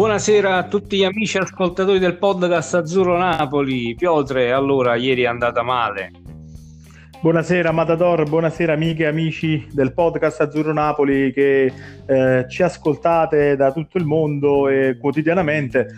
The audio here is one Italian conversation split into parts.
Buonasera a tutti gli amici ascoltatori del podcast Azzurro Napoli. Piotre, allora, ieri è andata male. Buonasera Matador, buonasera amiche e amici del podcast Azzurro Napoli che eh, ci ascoltate da tutto il mondo e quotidianamente.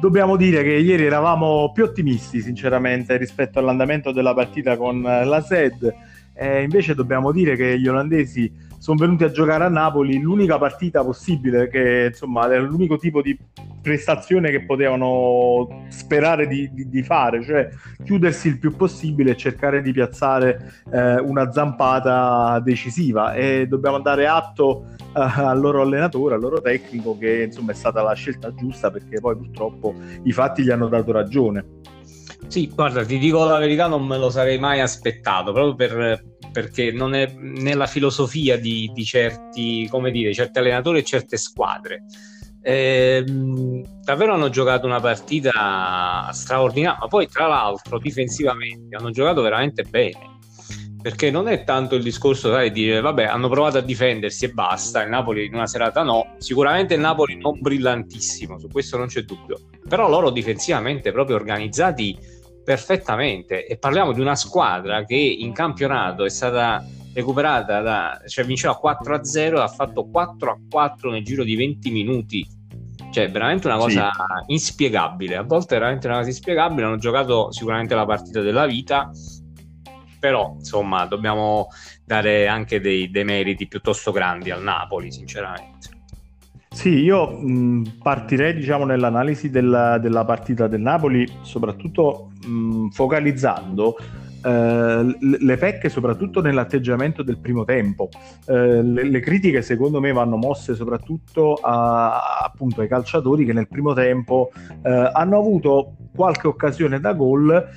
Dobbiamo dire che ieri eravamo più ottimisti sinceramente rispetto all'andamento della partita con la SED, eh, invece dobbiamo dire che gli olandesi sono venuti a giocare a Napoli l'unica partita possibile, che insomma era l'unico tipo di prestazione che potevano sperare di, di, di fare, cioè chiudersi il più possibile e cercare di piazzare eh, una zampata decisiva. E dobbiamo dare atto eh, al loro allenatore, al loro tecnico, che insomma è stata la scelta giusta perché poi purtroppo i fatti gli hanno dato ragione. Sì, guarda, ti dico la verità, non me lo sarei mai aspettato, proprio per, perché non è nella filosofia di, di certi, come dire, certi allenatori e certe squadre. Eh, davvero hanno giocato una partita straordinaria, ma poi tra l'altro difensivamente hanno giocato veramente bene. Perché non è tanto il discorso di dire vabbè, hanno provato a difendersi e basta. Il Napoli in una serata no. Sicuramente il Napoli non brillantissimo, su questo non c'è dubbio. Però loro difensivamente proprio organizzati perfettamente. E parliamo di una squadra che in campionato è stata recuperata da, cioè vinceva 4 0 e ha fatto 4 4 nel giro di 20 minuti. Cioè veramente una cosa sì. inspiegabile. A volte è veramente una cosa inspiegabile. Hanno giocato sicuramente la partita della vita però insomma dobbiamo dare anche dei, dei meriti piuttosto grandi al Napoli sinceramente. Sì, io mh, partirei diciamo, nell'analisi della, della, partita del Napoli, soprattutto mh, focalizzando eh, le pecche soprattutto nell'atteggiamento del primo tempo. Eh, le, critiche secondo me vanno mosse soprattutto a, appunto ai calciatori che nel primo tempo eh, hanno avuto qualche occasione da gol,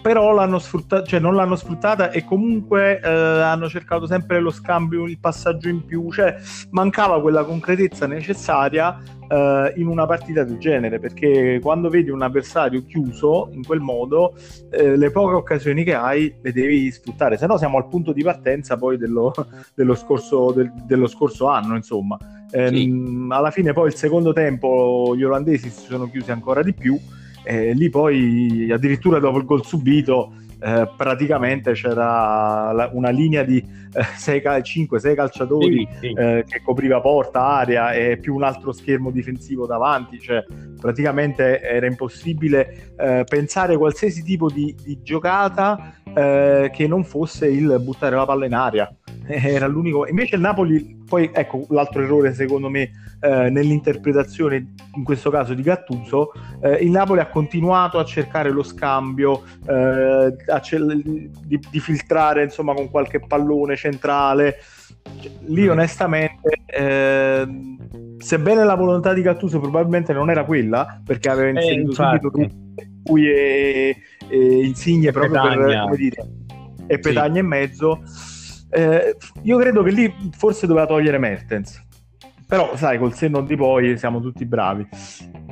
però l'hanno sfruttata, cioè non l'hanno sfruttata e comunque hanno cercato sempre lo scambio, il passaggio in più, cioè mancava quella concretezza necessaria uh, in una partita del genere, perché quando vedi un avversario chiuso in quel modo, eh, le poche occasioni che hai le devi sfruttare, se no siamo al punto di partenza poi dello, dello, scorso, del, dello scorso anno, insomma. Eh, sì. Alla fine poi il secondo tempo gli olandesi si sono chiusi ancora di più, e lì poi addirittura dopo il gol subito eh, praticamente c'era la, una linea di eh, 5-6 calciatori sì, sì. Eh, che copriva porta, area e più un altro schermo difensivo davanti, cioè praticamente era impossibile eh, pensare qualsiasi tipo di, di giocata eh, che non fosse il buttare la palla in aria. Era l'unico. Invece il Napoli, poi ecco l'altro errore secondo me eh, nell'interpretazione, in questo caso di Gattuso, eh, il Napoli ha continuato a cercare lo scambio, eh, cel- di, di, filtrare insomma con qualche pallone centrale. Cioè, lì mm. onestamente, eh, sebbene la volontà di Gattuso probabilmente non era quella, perché aveva eh, inserito subito lui e, e Insigne proprio Petagna. per come dire, e Petagna sì. in mezzo. Eh, io credo che lì forse doveva togliere Mertens però, sai, col senno di poi siamo tutti bravi.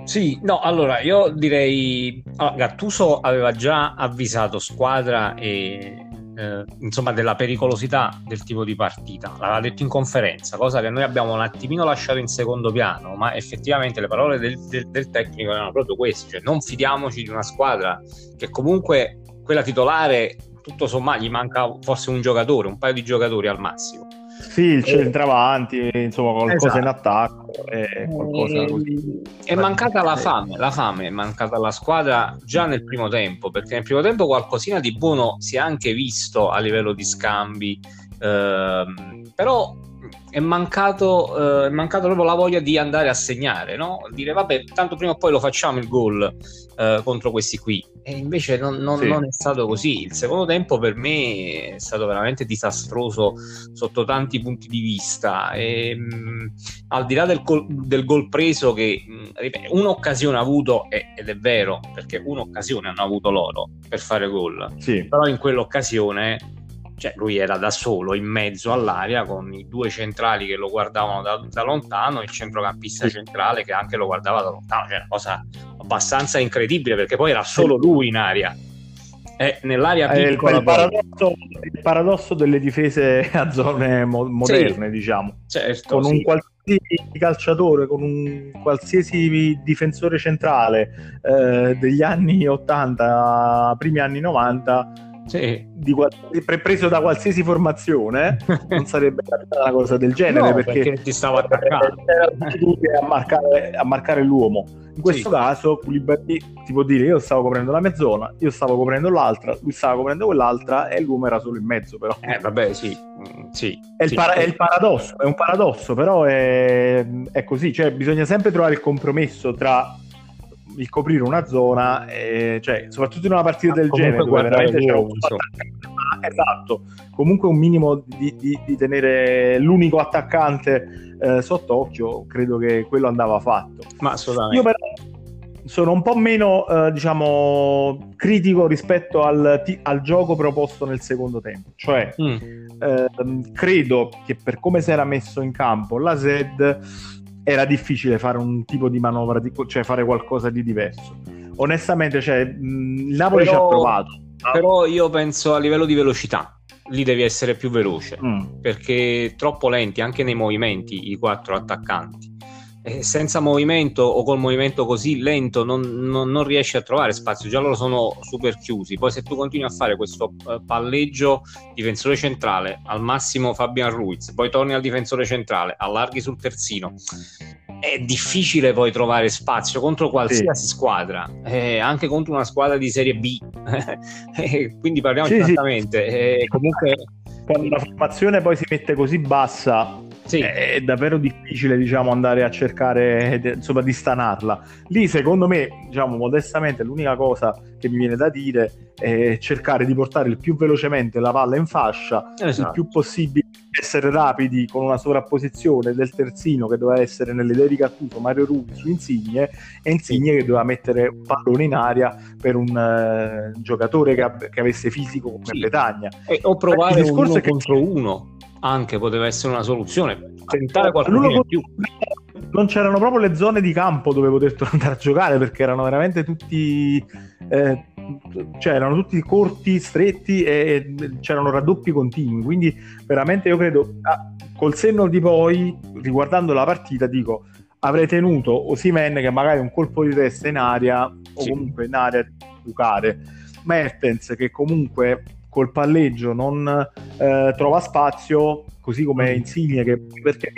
Sì, no, allora io direi. Allora, Gattuso aveva già avvisato squadra e eh, insomma della pericolosità del tipo di partita. L'aveva detto in conferenza, cosa che noi abbiamo un attimino lasciato in secondo piano, ma effettivamente le parole del, del, del tecnico erano proprio queste: cioè non fidiamoci di una squadra che comunque quella titolare, tutto sommato, gli manca forse un giocatore, un paio di giocatori al massimo sì, il centravanti, insomma, qualcosa esatto. in attacco. E qualcosa così. È mancata la fame, la fame è mancata alla squadra già nel primo tempo, perché nel primo tempo qualcosina di buono si è anche visto a livello di scambi, ehm, però è mancato, eh, è mancato proprio la voglia di andare a segnare, no? Dire vabbè, tanto prima o poi lo facciamo il gol eh, contro questi qui. E invece non, non, sì. non, è stato così. Il secondo tempo per me è stato veramente disastroso sotto tanti punti di vista. E, mh, mm, al di là del, gol, del gol preso, che mh, ripeto, un'occasione ha avuto, ed è vero, perché un'occasione hanno avuto loro per fare gol. Sì. Però in quell'occasione cioè lui era da solo in mezzo all'area con i due centrali che lo guardavano da, da lontano, il centrocampista centrale che anche lo guardava da lontano, cioè una cosa abbastanza incredibile perché poi era solo lui in aria. è nell'area il, piccola il poi. paradosso, il paradosso delle difese a zone mo- moderne, diciamo. Certo, Con sì. un qualsiasi calciatore, con un qualsiasi difensore centrale eh, degli anni 80, primi anni 90, Sì. qual- pre- preso da qualsiasi formazione, non sarebbe capitata una cosa del genere No, perché, perché ti stava attaccando. era a marcare, a marcare l'uomo. In questo Sì. caso, Koulibaly ti può dire: Io stavo coprendo la mezzona, io stavo coprendo l'altra, lui stava coprendo quell'altra, e l'uomo era solo in mezzo. Però Eh, vabbè, sì. Mm, sì. è, il para- è il paradosso, è un paradosso, però è, è così. Cioè, bisogna sempre trovare il compromesso tra il coprire una zona, e, cioè, soprattutto in una partita del Comunque genere, dove veramente c'è un insomma. esatto, comunque un minimo di, di- di tenere l'unico attaccante eh, sott'occhio, credo che quello andava fatto. Ma assolutamente. Io però sono un po' meno, eh, diciamo, critico rispetto al, al gioco proposto nel secondo tempo. Cioè, Mm. ehm, credo che per come si era messo in campo la Zed era difficile fare un tipo di manovra, di- cioè fare qualcosa di diverso. Onestamente, cioè, il Napoli Però- ci ha provato. Però io penso a livello di velocità, lì devi essere più veloce. Mm. perché troppo lenti anche nei movimenti i quattro attaccanti. Senza movimento o col movimento così lento non, non- non riesci a trovare spazio, già loro sono super chiusi. Poi se tu continui a fare questo eh, palleggio difensore centrale, al massimo Fabian Ruiz, poi torni al difensore centrale, allarghi sul terzino, è difficile poi trovare spazio contro qualsiasi squadra, eh, anche contro una squadra di Serie B. Eh, Quindi parliamo Sì, sì. esattamente. eh, comunque Quando la formazione poi si mette così bassa, sì. è davvero difficile diciamo, andare a cercare insomma, di stanarla. Lì, secondo me, diciamo modestamente, l'unica cosa che mi viene da dire è cercare di portare il più velocemente la palla in fascia, il Esatto. più possibile essere rapidi con una sovrapposizione del terzino che doveva essere nelle idee di Cattuso, Mario Rubio su Insigne e Insigne che doveva mettere un pallone in aria per un eh, giocatore che, ab- che avesse fisico come Sì. Petagna. Eh, o provare Il uno che- contro uno anche poteva essere una soluzione. Tentare qualcosa L'uno in più. Non c'erano proprio le zone di campo dove poter andare a giocare perché erano veramente tutti, eh, cioè erano tutti corti, stretti e c'erano raddoppi continui. Quindi veramente io credo, ah, col senno di poi, riguardando la partita, dico avrei tenuto Osimen che magari un colpo di testa in aria o Sì. comunque in aria di bucare. Mertens che comunque col palleggio non eh, trova spazio, così come Mm. Insigne che perché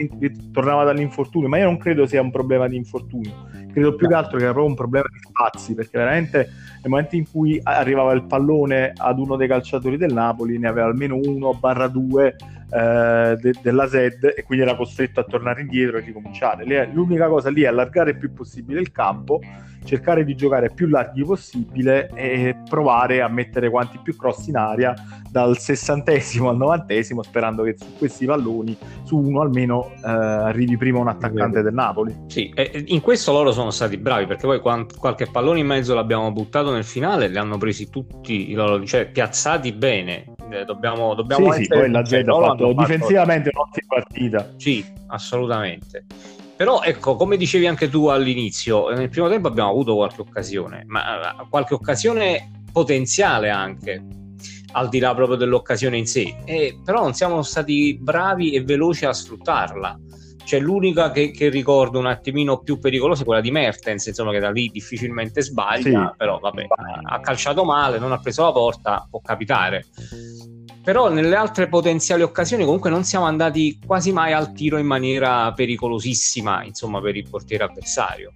tornava dall'infortunio, ma io non credo sia un problema di infortunio, credo più che altro che era proprio un problema di spazi, perché veramente nel momento in cui arrivava il pallone ad uno dei calciatori del Napoli ne aveva almeno uno barra due eh, de- della Zed e quindi era costretto a tornare indietro e ricominciare. L'unica cosa lì è allargare il più possibile il campo, cercare di giocare più larghi possibile e provare a mettere quanti più cross in aria dal sessantesimo al novantesimo sperando che su questi palloni su uno almeno eh, arrivi prima un attaccante del Napoli Sì, in questo loro sono stati bravi perché poi quan- qualche pallone in mezzo l'abbiamo buttato nel finale, li hanno presi tutti, i loro, cioè piazzati bene. Eh, dobbiamo dobbiamo sì sì essere poi la Z sinceri, ha fatto difensivamente un'ottima partita Sì, assolutamente. Però ecco, come dicevi anche tu all'inizio, nel primo tempo abbiamo avuto qualche occasione, ma qualche occasione potenziale anche, al di là proprio dell'occasione in sé. Eh, però non siamo stati bravi e veloci a sfruttarla. Cioè, l'unica che, che ricordo un attimino più pericolosa è quella di Mertens, insomma, che da lì difficilmente sbaglia, Sì. però vabbè, ha- calciato male, non ha preso la porta, può capitare però nelle altre potenziali occasioni comunque non siamo andati quasi mai al tiro in maniera pericolosissima insomma per il portiere avversario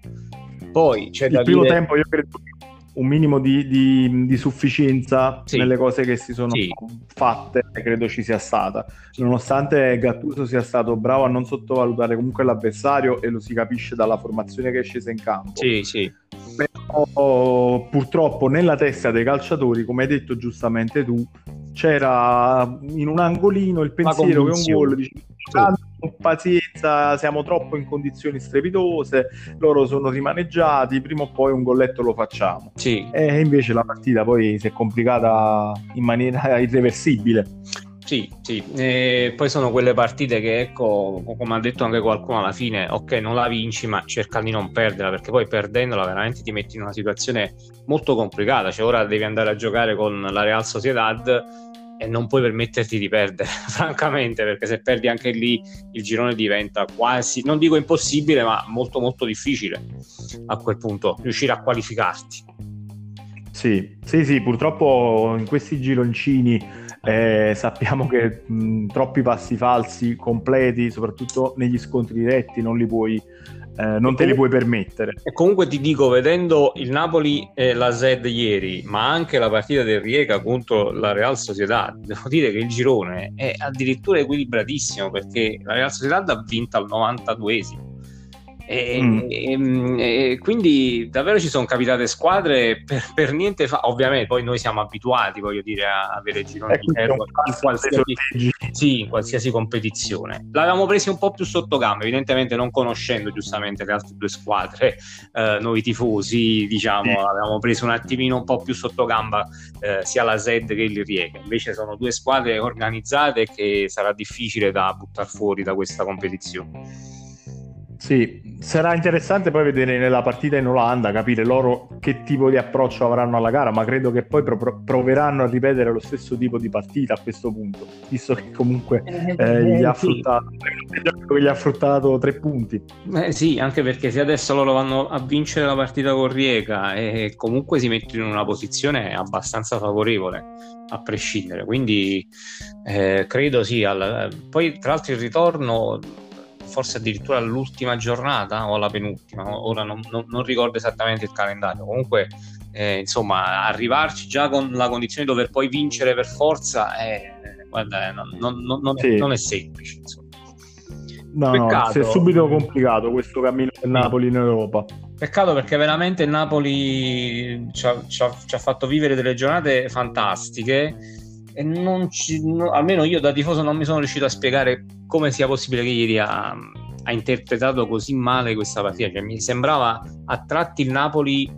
poi c'è da il primo dire tempo io credo che un minimo di, di- di sufficienza Sì. nelle cose che si sono Sì. fatte credo ci sia stata nonostante Gattuso sia stato bravo a non sottovalutare comunque l'avversario e lo si capisce dalla formazione che è scesa in campo sì sì però purtroppo nella testa dei calciatori, come hai detto giustamente tu, c'era in un angolino il pensiero che un gol "Tanto, pazienza, siamo troppo in condizioni strepitose, loro sono rimaneggiati, prima o poi un golletto lo facciamo. sì E invece la partita poi si è complicata in maniera irreversibile. Sì, Sì, e poi sono quelle partite che, ecco, come ha detto anche qualcuno alla fine, ok, non la vinci, ma cerca di non perderla, perché poi perdendola veramente ti metti in una situazione molto complicata. Cioè, ora devi andare a giocare con la Real Sociedad e non puoi permetterti di perdere, francamente, perché se perdi anche lì il girone diventa quasi, non dico impossibile, ma molto molto difficile a quel punto riuscire a qualificarti. Sì, sì, sì, purtroppo in questi gironcini eh, sappiamo che mh, troppi passi falsi completi, soprattutto negli scontri diretti, non li puoi eh, non te li puoi permettere. E comunque ti dico, vedendo il Napoli e la Zed ieri, ma anche la partita del Rieca contro la Real Sociedad, devo dire che il girone è addirittura equilibratissimo perché la Real Sociedad ha vinto al 92esimo e, mm. e, e, quindi davvero ci sono capitate squadre per, per, niente fa. Ovviamente, poi noi siamo abituati, voglio dire, a avere gironi di ferro in qualsiasi, sì, in qualsiasi competizione. L'avevamo presi un po' più sotto gamba, evidentemente non conoscendo giustamente le altre due squadre, eh, noi tifosi, diciamo, sì. avevamo preso un attimino un po' più sotto gamba eh, sia la Zed che il Riega. Invece sono due squadre organizzate che sarà difficile da buttare fuori da questa competizione. Sì, sarà interessante poi vedere nella partita in Olanda, capire loro che tipo di approccio avranno alla gara, ma credo che poi pro- proveranno a ripetere lo stesso tipo di partita a questo punto, visto che comunque eh, eh gli, ha fruttato, gli, ha fruttato, tre punti. Eh, sì, anche perché se adesso loro vanno a vincere la partita con Riega e comunque si mettono in una posizione abbastanza favorevole a prescindere, quindi eh, credo sì. Alla... Poi tra l'altro il ritorno forse addirittura all'ultima giornata o alla penultima, ora non, non, non ricordo esattamente il calendario. Comunque, eh, insomma, arrivarci già con la condizione di dover poi vincere per forza, eh, guarda, eh, non, sì. non, è semplice. Insomma. No, Peccato. no, è subito complicato questo cammino del Napoli in Europa. Peccato perché veramente il Napoli ci ha, ci, ha, ci ha, fatto vivere delle giornate fantastiche e non ci, no, almeno io da tifoso non mi sono riuscito a spiegare come sia possibile che ieri ha, ha interpretato così male questa partita. Cioè, mi sembrava a tratti il Napoli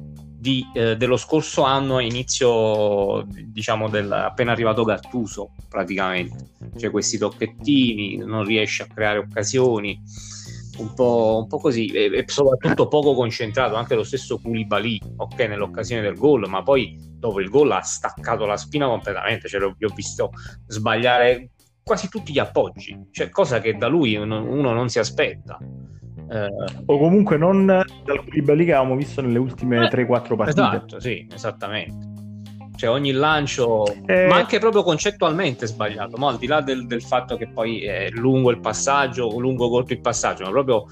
di, eh, dello scorso anno inizio diciamo del, appena arrivato Gattuso praticamente cioè questi tocchettini non riesce a creare occasioni un po', un po così e, e, soprattutto poco concentrato anche lo stesso Koulibaly ok nell'occasione del gol ma poi dopo il gol ha staccato la spina completamente cioè l'ho, l'ho visto sbagliare quasi tutti gli appoggi cioè cosa che da lui uno, uno non si aspetta. Eh, o comunque non dal Koulibaly che avevamo visto nelle ultime eh, 3-4 partite. esatto sì esattamente cioè ogni lancio, eh... ma anche proprio concettualmente sbagliato, ma al di là del, del, fatto che poi è lungo il passaggio, lungo corto il passaggio, ma proprio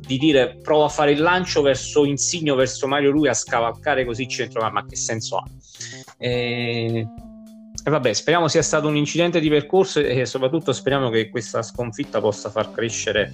di dire provo a fare il lancio verso Insigno, verso Mario Lui a scavalcare così centro, ma che senso ha? E... e vabbè, speriamo sia stato un incidente di percorso e soprattutto speriamo che questa sconfitta possa far crescere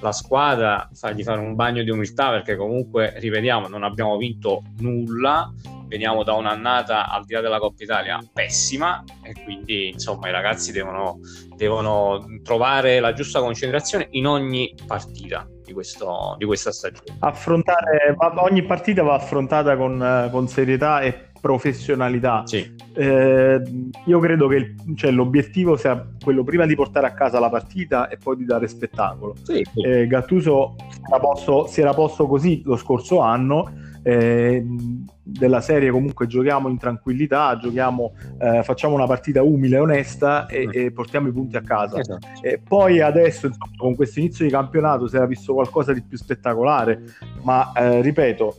la squadra, fargli fare un bagno di umiltà perché comunque, ripetiamo, non abbiamo vinto nulla veniamo da un'annata al di là della Coppa Italia pessima e quindi insomma i ragazzi devono, devono trovare la giusta concentrazione in ogni partita di, questo, di questa stagione. Affrontare, ogni partita va affrontata con, con serietà e professionalità. Sì. Eh, io credo che cioè, l'obiettivo sia quello prima di portare a casa la partita e poi di dare spettacolo. Sì, sì. Eh, Gattuso si era, posto, si era posto così lo scorso anno eh, della serie comunque giochiamo in tranquillità, giochiamo, eh, facciamo una partita umile onesta e, mm. e, portiamo i punti a casa. Esatto. E poi adesso insomma, con questo inizio di campionato si era visto qualcosa di più spettacolare, ma eh, ripeto,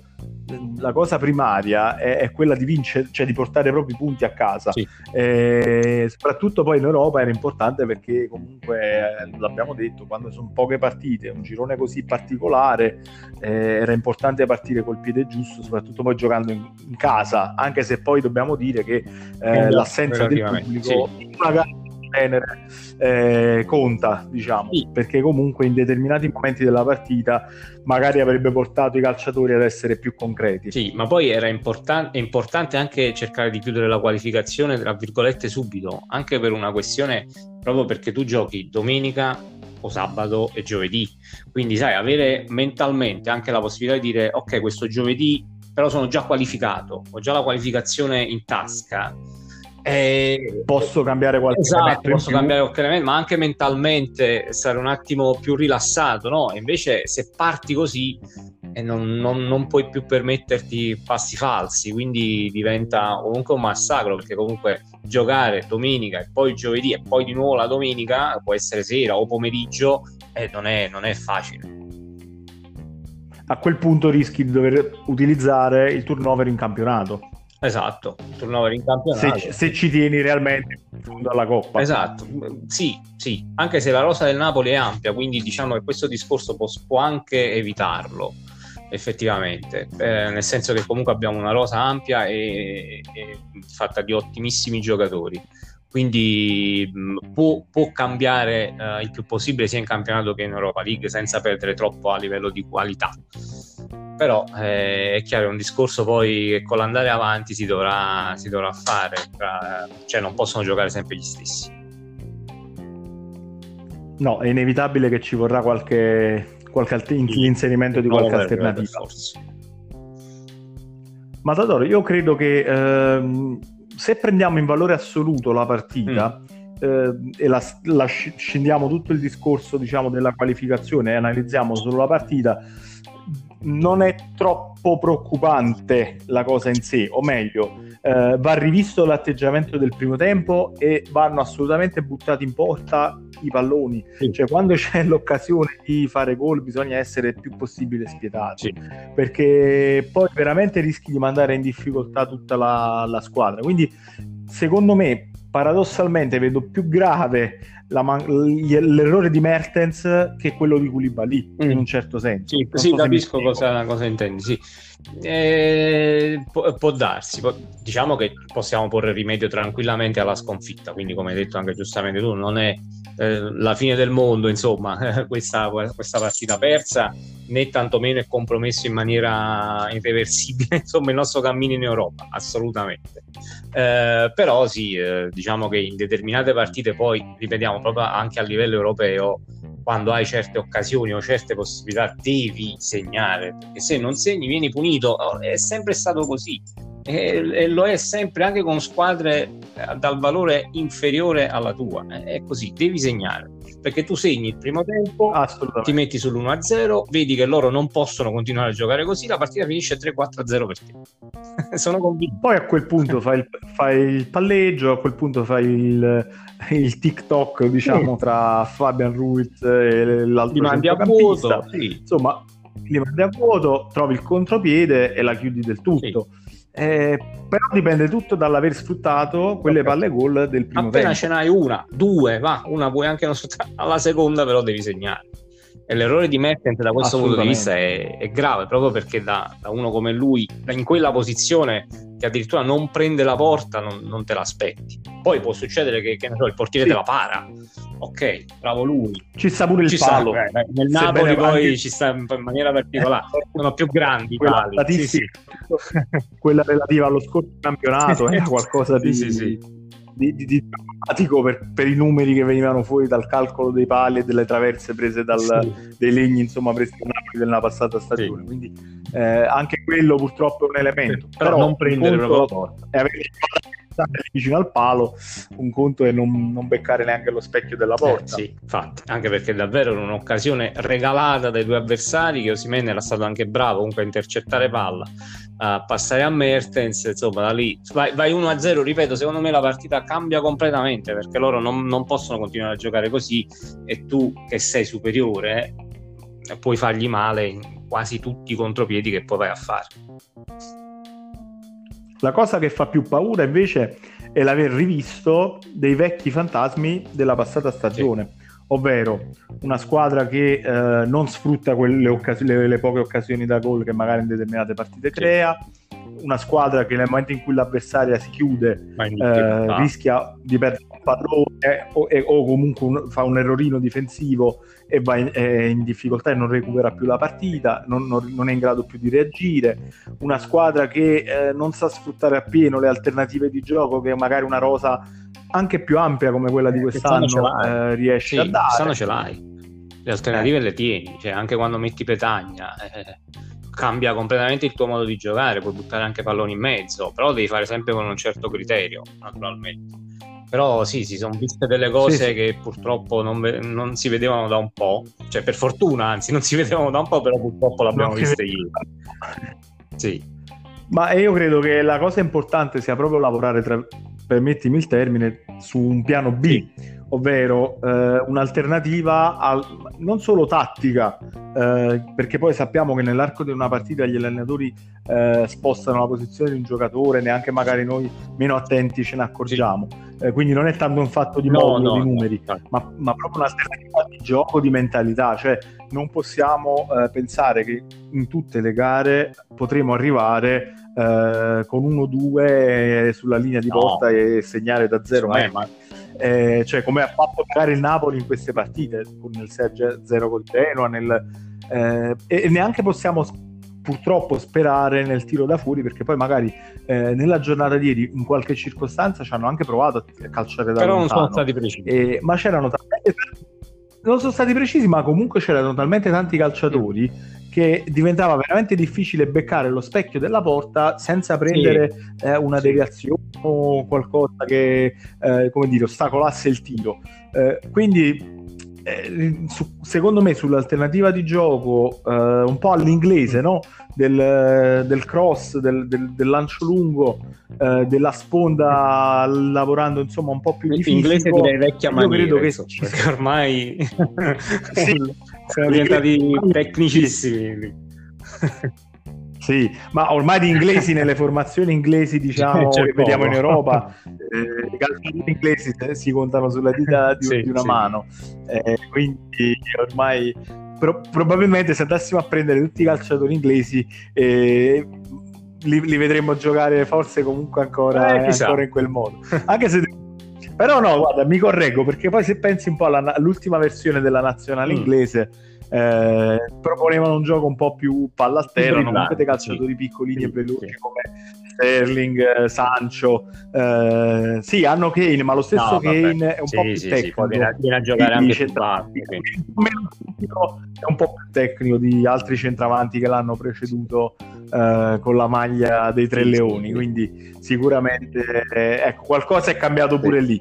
la cosa primaria è, è, quella di vincere, cioè di portare i punti a casa. Sì. E soprattutto poi in Europa era importante perché comunque eh, l'abbiamo detto, quando sono poche partite, un girone così particolare, eh, era importante partire col piede giusto, soprattutto poi giocando in, in casa, anche se poi dobbiamo dire che eh, l'assenza del pubblico sì. gara genere eh, conta, diciamo, sì. perché comunque in determinati momenti della partita magari avrebbe portato i calciatori ad essere più concreti. Sì, ma poi era importan- importante anche cercare di chiudere la qualificazione, tra virgolette, subito, anche per una questione, proprio perché tu giochi domenica o sabato e giovedì. Quindi, sai, avere mentalmente anche la possibilità di dire, ok, questo giovedì però sono già qualificato, ho già la qualificazione in tasca eh, posso cambiare qualche esatto, posso cambiare qualche elemento, ma anche mentalmente stare un attimo più rilassato, no? Invece se parti così e non, non, non, puoi più permetterti passi falsi, quindi diventa comunque un massacro perché comunque giocare domenica e poi giovedì e poi di nuovo la domenica può essere sera o pomeriggio e non è, non è facile. A quel punto rischi di dover utilizzare il turnover in campionato. Esatto, turnover in campionato. Se, se ci tieni realmente in fondo alla Coppa. Esatto, sì, sì, anche se la rosa del Napoli è ampia, quindi diciamo che questo discorso può, può anche evitarlo effettivamente, eh, nel senso che comunque abbiamo una rosa ampia e, e fatta di ottimissimi giocatori. Quindi mh, può, può, cambiare eh, il più possibile sia in campionato che in Europa League senza perdere troppo a livello di qualità. Però eh, è chiaro, è un discorso poi che con l'andare avanti si dovrà, si dovrà fare, tra, cioè non possono giocare sempre gli stessi. No, è inevitabile che ci vorrà qualche qualche alt- l'inserimento di qualche alternativa. Matador, io credo che ehm, se prendiamo in valore assoluto la partita mm. eh, e la, la, scendiamo tutto il discorso diciamo, della qualificazione e analizziamo solo la partita, non è troppo preoccupante la cosa in sé, o meglio, eh, va rivisto l'atteggiamento del primo tempo e vanno assolutamente buttati in porta i palloni. Sì. Cioè, quando c'è l'occasione di fare gol, bisogna essere il più possibile spietati, sì. perché poi veramente rischi di mandare in difficoltà tutta la, la squadra. Quindi, secondo me, paradossalmente vedo più grave man- l'errore di Mertens che quello di Koulibaly mm. in un certo senso. Sì, sì so capisco cosa, cosa, intendi. Sì. Eh, può, darsi, diciamo che possiamo porre rimedio tranquillamente alla sconfitta, quindi come hai detto anche giustamente tu, non è eh, la fine del mondo, insomma, questa, questa partita persa né tantomeno è compromesso in maniera irreversibile insomma, il nostro cammino in Europa, assolutamente. Eh, però sì, eh, diciamo che in determinate partite poi, ripetiamo, proprio anche a livello europeo, quando hai certe occasioni o certe possibilità devi segnare, perché se non segni vieni punito, oh, è sempre stato così e, lo è sempre anche con squadre eh, dal valore inferiore alla tua. È così, devi segnare perché tu segni il primo tempo, ti metti sull'1-0, vedi che loro non possono continuare a giocare così, la partita finisce 3-4-0 per te. Sono convinto. Poi a quel punto fai il, fai il palleggio, a quel punto fai il, il TikTok, diciamo, sì. tra Fabian Ruiz e l'altro Li mandi a vuoto, sì. Insomma, li mandi a vuoto, trovi il contropiede e la chiudi del tutto. Sì eh, però dipende tutto dall'aver sfruttato quelle okay. palle gol del primo Appena tempo. ce n'hai una, due, va, una puoi anche non sfruttare, alla seconda però devi segnare. E l'errore di Mertens da questo punto di vista è, è grave, proprio perché da, da, uno come lui, in quella posizione che addirittura non prende la porta, non, non te l'aspetti. Poi può succedere che, che so, il portiere sì. te la para, ok, bravo lui. Ci sta pure il ci palo. Sta, eh, nel Napoli poi anche... ci sta in maniera particolare, sono più grandi i pali. Sì, sì. Quella relativa allo scorso campionato era qualcosa di... Sì, sì di, di, di drammatico per, per, i numeri che venivano fuori dal calcolo dei pali e delle traverse prese dal, sì. dei legni insomma presi da Napoli nella passata stagione. Sì. Quindi eh, anche quello purtroppo è un elemento. Però, però non prendere proprio la porta. È avere vicino al palo, un conto è non, non beccare neanche lo specchio della porta. Eh, sì, infatti, anche perché davvero era un'occasione regalata dai due avversari che Osimene era stato anche bravo comunque a intercettare palla a passare a Mertens, insomma da lì vai, vai 1-0, ripeto, secondo me la partita cambia completamente perché loro non, non, possono continuare a giocare così e tu che sei superiore eh, puoi fargli male in quasi tutti i contropiedi che poi vai a fare. La cosa che fa più paura invece è l'aver rivisto dei vecchi fantasmi della passata stagione. Sì ovvero una squadra che eh, non sfrutta quelle occas- le, le, poche occasioni da gol che magari in determinate partite crea, una squadra che nel momento in cui l'avversaria si chiude eh, rischia di perdere un pallone o, e, o comunque un, fa un errorino difensivo e va in, eh, in, difficoltà e non recupera più la partita, non, non, non, è in grado più di reagire, una squadra che eh, non sa sfruttare appieno le alternative di gioco che magari una rosa anche più ampia come quella di quest'anno eh, riesci sì, a dare. Quest'anno ce l'hai, le alternative eh. le tieni, cioè anche quando metti Petagna, eh, cambia completamente il tuo modo di giocare, puoi buttare anche palloni in mezzo, però devi fare sempre con un certo criterio, naturalmente. Però sì, si sono viste delle cose sì, sì. che purtroppo non, non, si vedevano da un po', cioè per fortuna anzi non si vedevano da un po', però purtroppo l'abbiamo vista ieri. Sì. Ma io credo che la cosa importante sia proprio lavorare, tra, permettimi il termine, su un piano B. Sì ovvero eh, un'alternativa al, non solo tattica, eh, perché poi sappiamo che nell'arco di una partita gli allenatori eh, spostano la posizione di un giocatore, neanche magari noi meno attenti ce ne accorgiamo. Sì. Eh, quindi non è tanto un fatto di modulo, no, no, di numeri, no. ma, ma, proprio un'alternativa di gioco, di mentalità. Cioè non possiamo eh, pensare che in tutte le gare potremo arrivare eh, con 1-2 sulla linea di porta e segnare da zero. Cioè, ma eh, cioè come ha fatto magari il Napoli in queste partite, con il 6-0 col Genoa, nel, eh, e neanche possiamo purtroppo sperare nel tiro da fuori perché poi magari eh, nella giornata di ieri in qualche circostanza ci hanno anche provato a calciare da però lontano. non sono stati precisi ma c'erano talmente non sono stati precisi ma comunque c'erano talmente tanti calciatori mm che diventava veramente difficile beccare lo specchio della porta senza prendere sì. eh, una deviazione o qualcosa che eh, come dire, ostacolasse il tiro. Eh, quindi eh, su, secondo me sull'alternativa di gioco eh, un po' all'inglese no? del, del cross, del, del, del, lancio lungo, eh, della sponda lavorando insomma un po' più di Inglese direi vecchia maniera, Io credo che ci... perché ormai sì, siamo diventati tecnicissimi. Sì, ma ormai di inglesi nelle formazioni inglesi, diciamo, che vediamo in Europa, eh, i calciatori inglesi si contano sulla dita di, sì, di una sì. mano. Eh, quindi ormai pro- probabilmente se andassimo a prendere tutti i calciatori inglesi eh, li, li, vedremmo giocare forse comunque ancora, eh, ancora in quel modo. Anche se però no, guarda, mi correggo perché poi se pensi un po' alla, all'ultima versione della nazionale mm. inglese, eh, proponevano un gioco un po' più palla a terra, non avete calciatori sì. piccolini sì, e veloci sì. come Sterling, eh, Sancho. Eh, sì, hanno Kane, ma lo stesso no, Kane è un po' più tecnico. viene a giocare anche centravanti. È un po' più tecnico di altri centravanti che l'hanno preceduto eh, con la maglia dei Tre Leoni, quindi sicuramente eh, ecco, qualcosa è cambiato pure lì.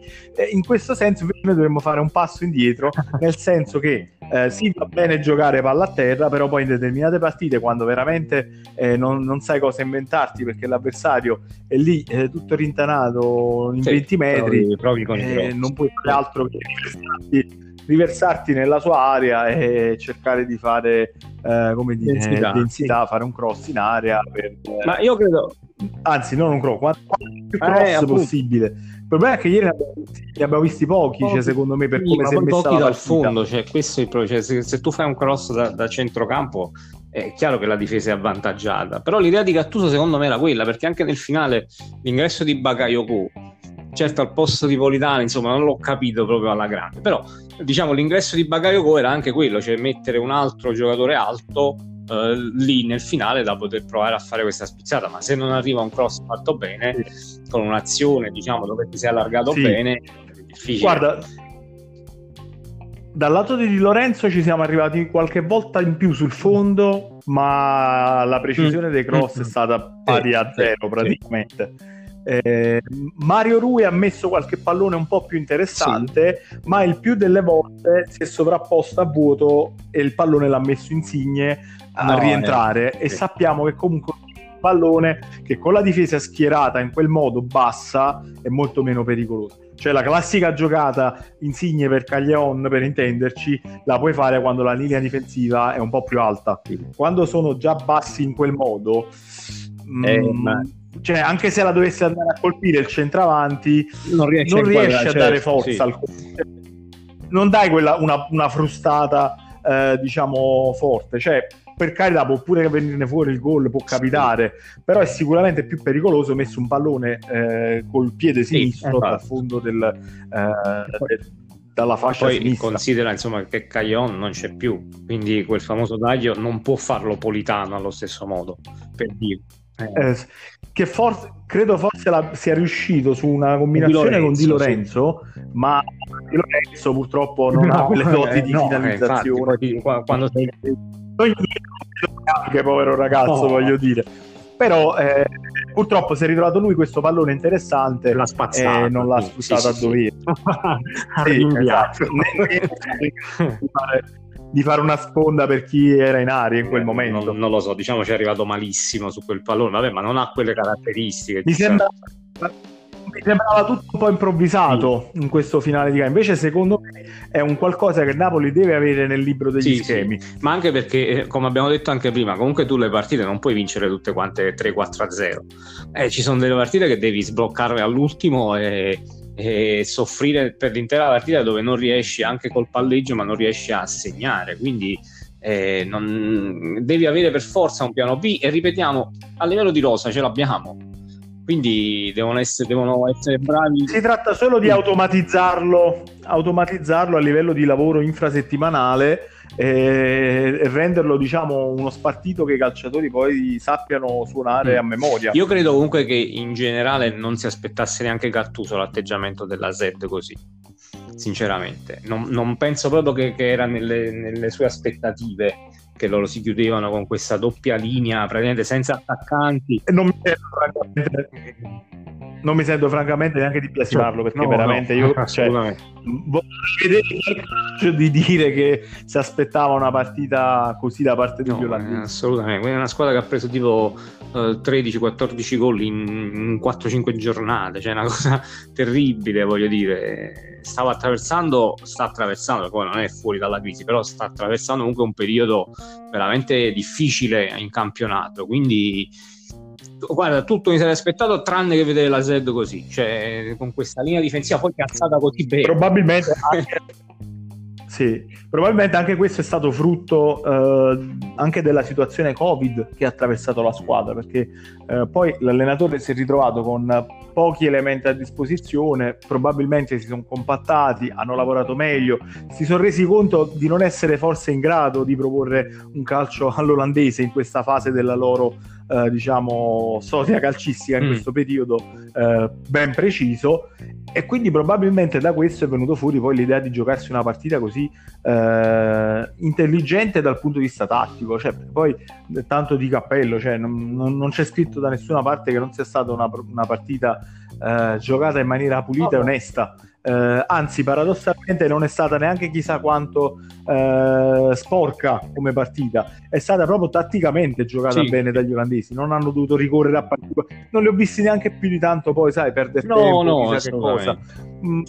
in questo senso noi dovremmo fare un passo indietro, nel senso che eh, sì, va bene giocare palla a terra, però poi in determinate partite, quando veramente eh, non, non, sai cosa inventarti perché l'avversario è lì eh, tutto rintanato in sì, 20 metri, provi, provi eh, non puoi fare altro che riversarti, riversarti, nella sua area e cercare di fare eh, come dire, densità, densità sì. fare un cross in area. Per, Ma io credo, anzi, non un cross, quanto più cross eh, possibile il problema è che ieri ne abbiamo visti pochi, pochi. Cioè, secondo me, per sì, come si è messa pochi dal fondo. Cioè, questo è il problema. Cioè, se, se, tu fai un cross da, da, centrocampo, è chiaro che la difesa è avvantaggiata. Però l'idea di Gattuso, secondo me, era quella, perché anche nel finale l'ingresso di Bakayoko, certo al posto di Politano, insomma, non l'ho capito proprio alla grande. Però, diciamo, l'ingresso di Bakayoko era anche quello, cioè mettere un altro giocatore alto uh, lì nel finale da poter provare a fare questa spizzata. Ma se non arriva un cross fatto bene, sì. con un'azione diciamo dove ti sei allargato sì. bene, è difficile. Guarda, dal lato di Di Lorenzo ci siamo arrivati qualche volta in più sul fondo, ma la precisione mm. dei cross mm. è stata pari a zero praticamente. Eh, Mario Rui ha messo qualche pallone un po' più interessante, sì. ma il più delle volte si è sovrapposto a vuoto e il pallone l'ha messo insigne a no, rientrare eh, e sì. sappiamo che comunque un pallone che con la difesa schierata in quel modo bassa è molto meno pericoloso. Cioè la classica giocata insigne per Caglion, per intenderci, la puoi fare quando la linea difensiva è un po' più alta. Quando sono già bassi in quel modo, eh, mh, mm, cioè, anche se la dovesse andare a colpire il centravanti, non riesce, non riesce a dare certo, forza sì. al non dai quella, una, una frustata, eh, diciamo, forte. Cioè, per carità può pure venirne fuori il gol, può capitare, però è sicuramente più pericoloso messo un pallone eh, col piede sinistro sì, dal fondo del, eh, dalla fascia poi sinistra. considera insomma che Caglion non c'è più, quindi quel famoso taglio non può farlo Politano allo stesso modo, per dire. Eh. Eh, che forse, credo forse la, sia riuscito su una combinazione Di Lorenzo, con Di Lorenzo, sì. ma Di Lorenzo purtroppo non no, ha quelle doti di no, finalizzazione. Infatti, quando sei anche povero ragazzo, oh. voglio dire. Però eh, purtroppo si è ritrovato lui questo pallone interessante l'ha spazzato, e non l'ha sfruttato sì, a dovere. Sì. sì, esatto. di, fare, una sponda per chi era in aria in quel eh, momento. Non, non, lo so, diciamo ci è arrivato malissimo su quel pallone, vabbè, ma non ha quelle caratteristiche. Mi sembra mi sembrava tutto un po' improvvisato in questo finale di gara. Invece, secondo me, è un qualcosa che Napoli deve avere nel libro degli sì, schemi. Sì. Ma anche perché, eh, come abbiamo detto anche prima, comunque tu le partite non puoi vincere tutte quante 3-4-0. Eh, ci sono delle partite che devi sbloccarle all'ultimo e, e soffrire per l'intera partita dove non riesci anche col palleggio, ma non riesci a segnare. Quindi. Eh, non, devi avere per forza un piano B e ripetiamo a livello di rosa ce l'abbiamo quindi devono essere, devono essere bravi. Si tratta solo di automatizzarlo, automatizzarlo a livello di lavoro infrasettimanale e renderlo diciamo uno spartito che i calciatori poi sappiano suonare mm. a memoria. Io credo comunque che in generale non si aspettasse neanche Gattuso l'atteggiamento della Z così. Sinceramente, non, non penso proprio che, che era nelle, nelle sue aspettative che loro si chiudevano con questa doppia linea praticamente senza attaccanti. Non mi francamente, non mi sento francamente neanche di biasimarlo perché no, veramente no, io cioè, vorrei vedere di dire che si aspettava una partita così da parte di no, Violandini. Assolutamente, è una squadra che ha preso tipo eh, 13-14 gol in, in 4-5 giornate, cioè una cosa terribile, voglio dire stava attraversando, sta attraversando, poi non è fuori dalla crisi, però sta attraversando comunque un periodo veramente difficile in campionato. Quindi, guarda, tutto mi sarei aspettato tranne che vedere la Z così, cioè con questa linea difensiva poi piazzata così bene. Probabilmente anche, sì, probabilmente anche questo è stato frutto eh, anche della situazione Covid che ha attraversato la squadra, perché eh, poi l'allenatore si è ritrovato con pochi elementi a disposizione, probabilmente si sono compattati, hanno lavorato meglio, si sono resi conto di non essere forse in grado di proporre un calcio all'olandese in questa fase della loro eh, diciamo storia calcistica in mm. questo periodo eh, ben preciso e quindi probabilmente da questo è venuto fuori poi l'idea di giocarsi una partita così eh, intelligente dal punto di vista tattico, cioè poi tanto di cappello, cioè, non, non, non, c'è scritto da nessuna parte che non sia stata una, una partita eh, giocata in maniera pulita oh, e onesta. Eh, anzi, paradossalmente non è stata neanche chissà quanto eh, sporca come partita, è stata proprio tatticamente giocata sì. bene dagli olandesi. Non hanno dovuto ricorrere a particolari, non li ho visti neanche più di tanto. Poi, sai, perdere no, tempo, no, chissà che cosa. Mm,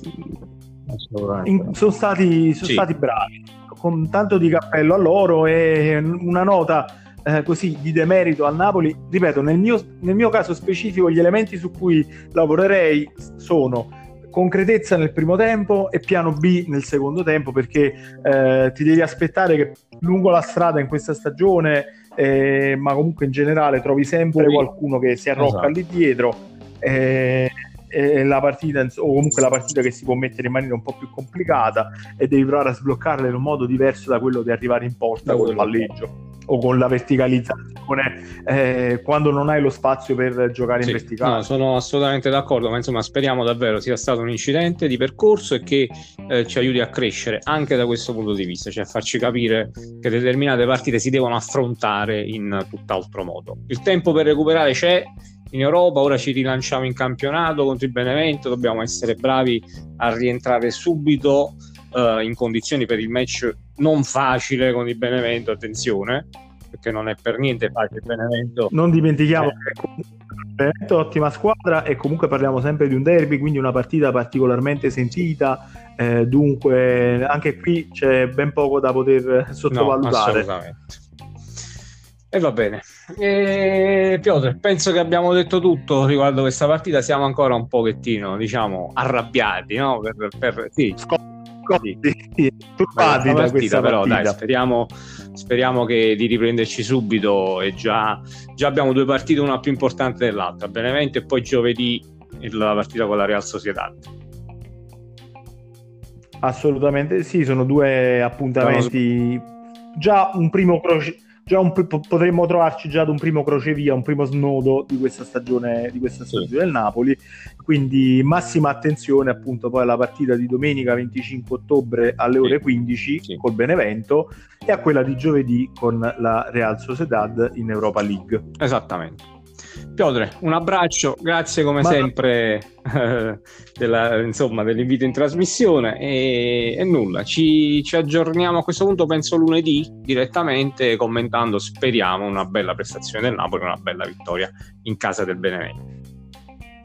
in, sono, stati, sono sì. stati bravi con tanto di cappello a loro e una nota eh, così di demerito al Napoli. Ripeto, nel mio, nel mio caso specifico, gli elementi su cui lavorerei sono concretezza nel primo tempo e piano B nel secondo tempo perché eh, ti devi aspettare che lungo la strada in questa stagione eh, ma comunque in generale trovi sempre qualcuno che si arrocca esatto. lì dietro eh, e la partita o comunque la partita che si può mettere in maniera un po' più complicata e devi provare a sbloccarla in un modo diverso da quello di arrivare in porta col palleggio o con la verticalizzazione eh, quando non hai lo spazio per giocare sì, in verticale. No, sono assolutamente d'accordo, ma insomma speriamo davvero sia stato un incidente di percorso e che eh, ci aiuti a crescere anche da questo punto di vista, cioè a farci capire che determinate partite si devono affrontare in tutt'altro modo. Il tempo per recuperare c'è in Europa, ora ci rilanciamo in campionato contro il Benevento, dobbiamo essere bravi a rientrare subito uh, in condizioni per il match non facile con il Benevento, attenzione, perché non è per niente facile il Benevento. Non dimentichiamo eh. che Benevento è ottima squadra e comunque parliamo sempre di un derby, quindi una partita particolarmente sentita, eh, dunque anche qui c'è ben poco da poter sottovalutare. No, e va bene. E, Piotr, penso che abbiamo detto tutto riguardo questa partita. Siamo ancora un pochettino, diciamo, arrabbiati, no? Per, per, sì. Scop- sì. turbati da questa però dai, speriamo, speriamo che di riprenderci subito e già, già abbiamo due partite, una più importante dell'altra, Benevento e poi giovedì la partita con la Real Sociedad. Assolutamente sì, sono due appuntamenti, già un primo croce già un, potremmo trovarci già ad un primo crocevia, un primo snodo di questa stagione, di questa stagione sì. del Napoli. Quindi massima attenzione appunto poi alla partita di domenica 25 ottobre alle ore 15 sì. col Benevento e a quella di giovedì con la Real Sociedad in Europa League. Esattamente. Piotre, un abbraccio, grazie come Ma... sempre eh, della, insomma, dell'invito in trasmissione e, e nulla, ci, ci, aggiorniamo a questo punto penso lunedì direttamente commentando, speriamo, una bella prestazione del Napoli, una bella vittoria in casa del Benevento.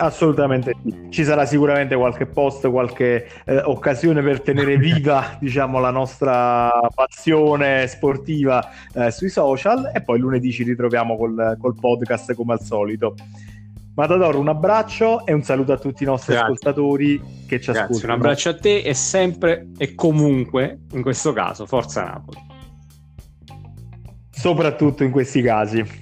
Assolutamente sì. Ci sarà sicuramente qualche post, qualche eh, occasione per tenere viva diciamo, la nostra passione sportiva eh, sui social e poi lunedì ci ritroviamo col, col podcast come al solito. Matador, un abbraccio e un saluto a tutti i nostri Grazie. ascoltatori che ci Grazie, ascoltano. Un abbraccio a te e sempre e comunque, in questo caso, Forza Napoli. Soprattutto in questi casi.